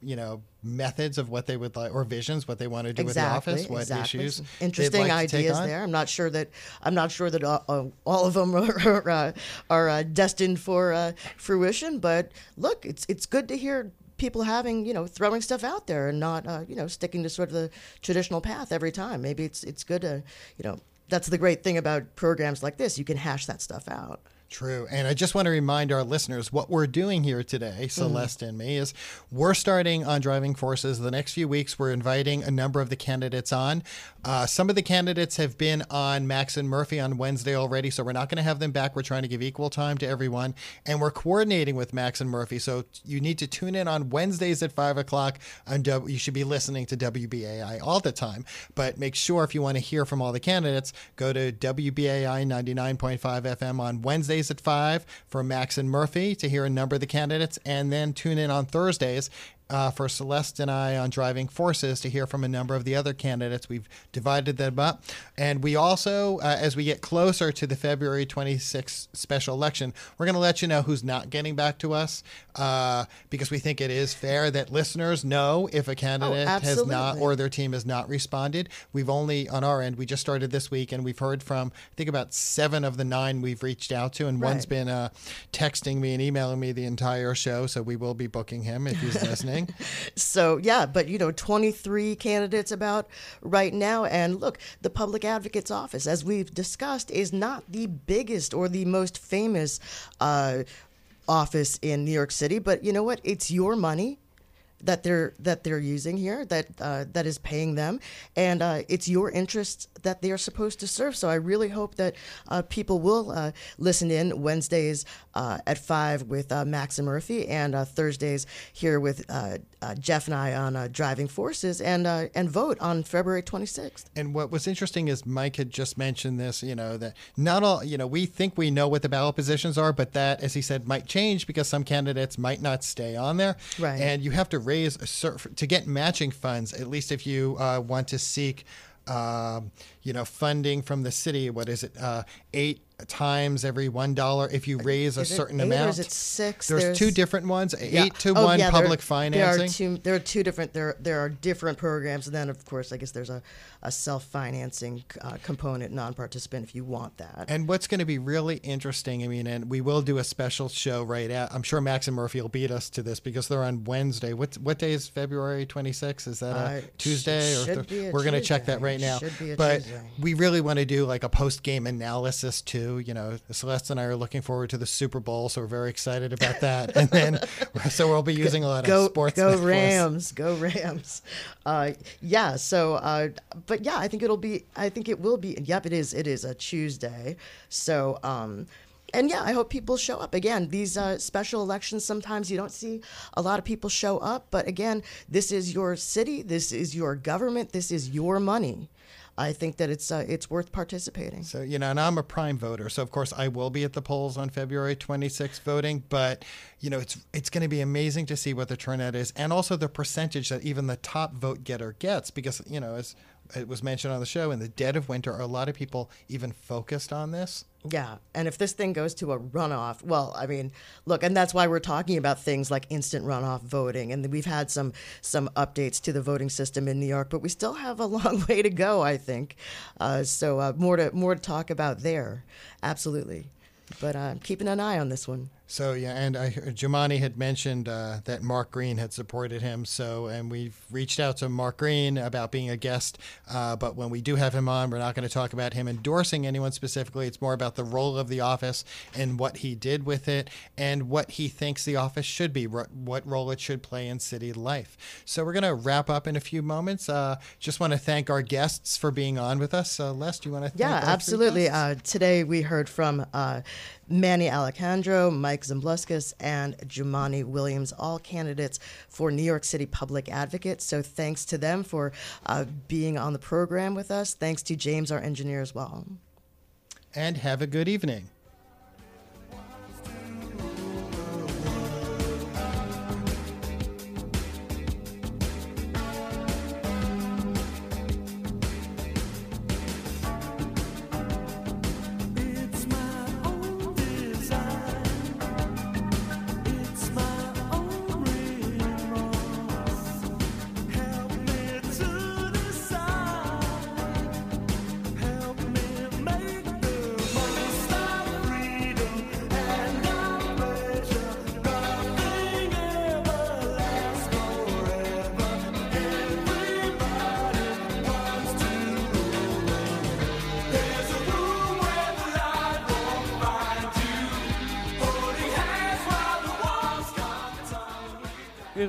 you know, methods of what they would like or visions, what they want to do exactly, with the office, what exactly. issues. Interesting like ideas there. I'm not sure that I'm not sure that uh, uh, all of them are are uh, destined for uh, fruition. But look, it's it's good to hear people having you know throwing stuff out there and not uh, you know sticking to sort of the traditional path every time. Maybe it's it's good to you know that's the great thing about programs like this. You can hash that stuff out. True. And I just want to remind our listeners what we're doing here today, Celeste mm-hmm. and me, is we're starting on Driving Forces. The next few weeks, we're inviting a number of the candidates on. Uh, some of the candidates have been on Max and Murphy on Wednesday already, so we're not going to have them back. We're trying to give equal time to everyone. And we're coordinating with Max and Murphy. So you need to tune in on Wednesdays at 5 o'clock. And you should be listening to WBAI all the time. But make sure if you want to hear from all the candidates, go to WBAI 99.5 FM on Wednesdays Wednesdays at 5 for Max and Murphy to hear a number of the candidates, and then tune in on Thursdays uh, for Celeste and I on Driving Forces to hear from a number of the other candidates. We've divided them up. And we also, uh, as we get closer to the February 26th special election, we're going to let you know who's not getting back to us uh, because we think it is fair that listeners know if a candidate oh, has not or their team has not responded. We've only, on our end, we just started this week and we've heard from, I think, about seven of the nine we've reached out to. And right. one's been uh, texting me and emailing me the entire show. So we will be booking him if he's listening. So, yeah, but you know, 23 candidates about right now. And look, the public advocate's office, as we've discussed, is not the biggest or the most famous uh, office in New York City. But you know what? It's your money that they're that they're using here that uh, that is paying them, and uh, it's your interests that they are supposed to serve. So I really hope that uh, people will uh, listen in Wednesdays uh, at five with uh, Max and Murphy, and Thursdays here with Jeff and I on Driving Forces, and and vote on February 26th. And what was interesting is Mike had just mentioned this. You know that not all you know we think we know what the ballot positions are, but that as he said might change because some candidates might not stay on there. Right. And you have to raise a to get matching funds. At least if you uh, want to seek, um, you know, funding from the city. What is it? Uh, eight times every one dollar if you raise a certain eight amount. Or is it six? There's, There's two different ones. yeah. Eight to oh, one yeah, public there, financing. There are two. There are two different. There there are different programs, and then of course, I guess there's a, a self financing uh, component, non participant, if you want that. And what's going to be really interesting, I mean, and we will do a special show right at. I'm sure Max and Murphy will beat us to this because they're on Wednesday. What what day is February 26th? Is that a uh, Tuesday? Or th- we're going to check that right now. but Tuesday. we really want to do like a post game analysis too. You know, Celeste and I are looking forward to the Super Bowl, so we're very excited about that. and then, so we'll be using a lot go, of sports. Go Rams! Go Rams! Uh, yeah. So, uh, but yeah, I think it'll be. I think it will be. Yep, it is. It is a Tuesday. So. Um, and yeah, I hope people show up. Again, these uh, special elections, sometimes you don't see a lot of people show up, but again, this is your city, this is your government, this is your money. I think that it's uh, it's worth participating. So you know, and I'm a prime voter, so of course I will be at the polls on February 26th voting. But you know, it's it's going to be amazing to see what the turnout is, and also the percentage that even the top vote getter gets, because you know, as it was mentioned on the show, in the dead of winter, a lot of people even focused on this? Yeah, and if this thing goes to a runoff, well, I mean, look, and that's why we're talking about things like instant runoff voting, and we've had some some updates to the voting system in New York, but we still have a long way to go, I think. Uh, so uh, more to more to talk about there, absolutely. But I'm uh, keeping an eye on this one. So yeah, and I, Jumaane had mentioned uh, that Mark Green had supported him. So and we've reached out to Mark Green about being a guest. Uh, but when we do have him on, we're not going to talk about him endorsing anyone specifically. It's more about the role of the office and what he did with it and what he thinks the office should be, what role it should play in city life. So we're going to wrap up in a few moments. Uh, just want to thank our guests for being on with us. Uh, Les, do you want to? Yeah, absolutely. Uh, today we heard from uh, Manny Alicandro, Mike Zumbluskas, and Jumaane Williams, all candidates for New York City Public Advocate. So thanks to them for uh, being on the program with us. Thanks to James, our engineer, as well. And have a good evening.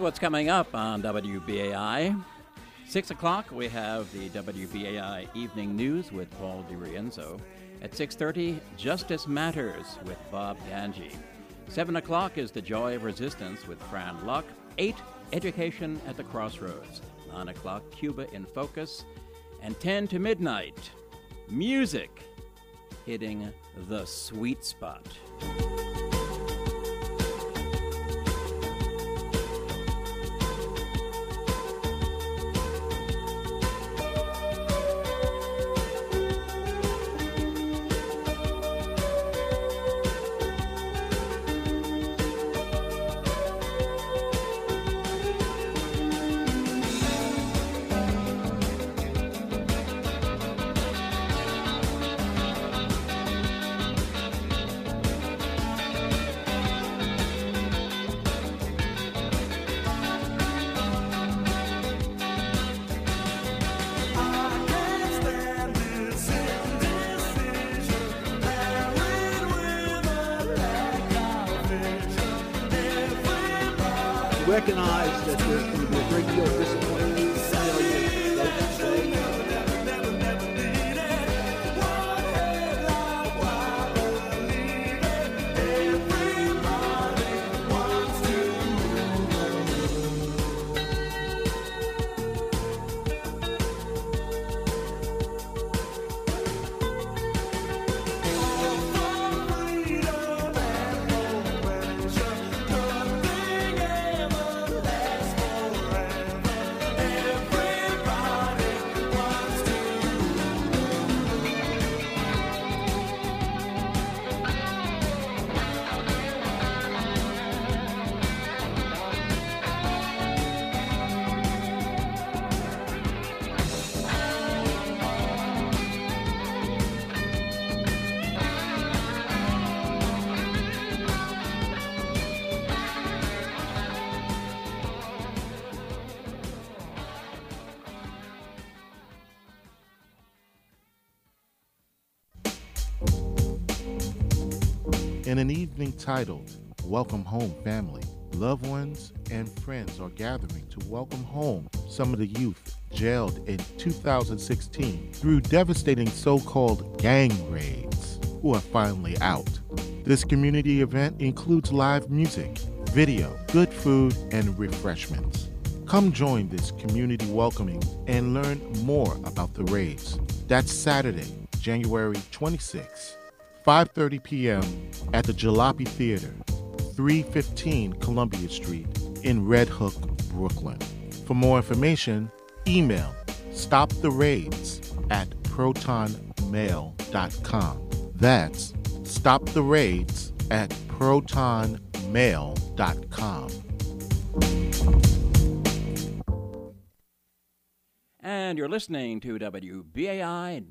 What's coming up on WBAI. 6 o'clock, we have the WBAI Evening News with Paul DiRienzo. At 6.30, Justice Matters with Bob Ganji. 7 o'clock is The Joy of Resistance with Fran Luck. 8, Education at the Crossroads. 9 o'clock, Cuba in Focus. And 10 to midnight, music hitting the sweet spot. An evening titled Welcome Home Family, loved ones and friends are gathering to welcome home some of the youth jailed in 2016 through devastating so called gang raids who are finally out. This community event includes live music, video, good food, and refreshments. Come join this community welcoming and learn more about the raids. That's Saturday, January 26th, 5:30 p.m. at the Jalopy Theater, 315 Columbia Street in Red Hook, Brooklyn. For more information, email stoptheraids at protonmail.com. That's stoptheraids at protonmail.com. And you're listening to WBAI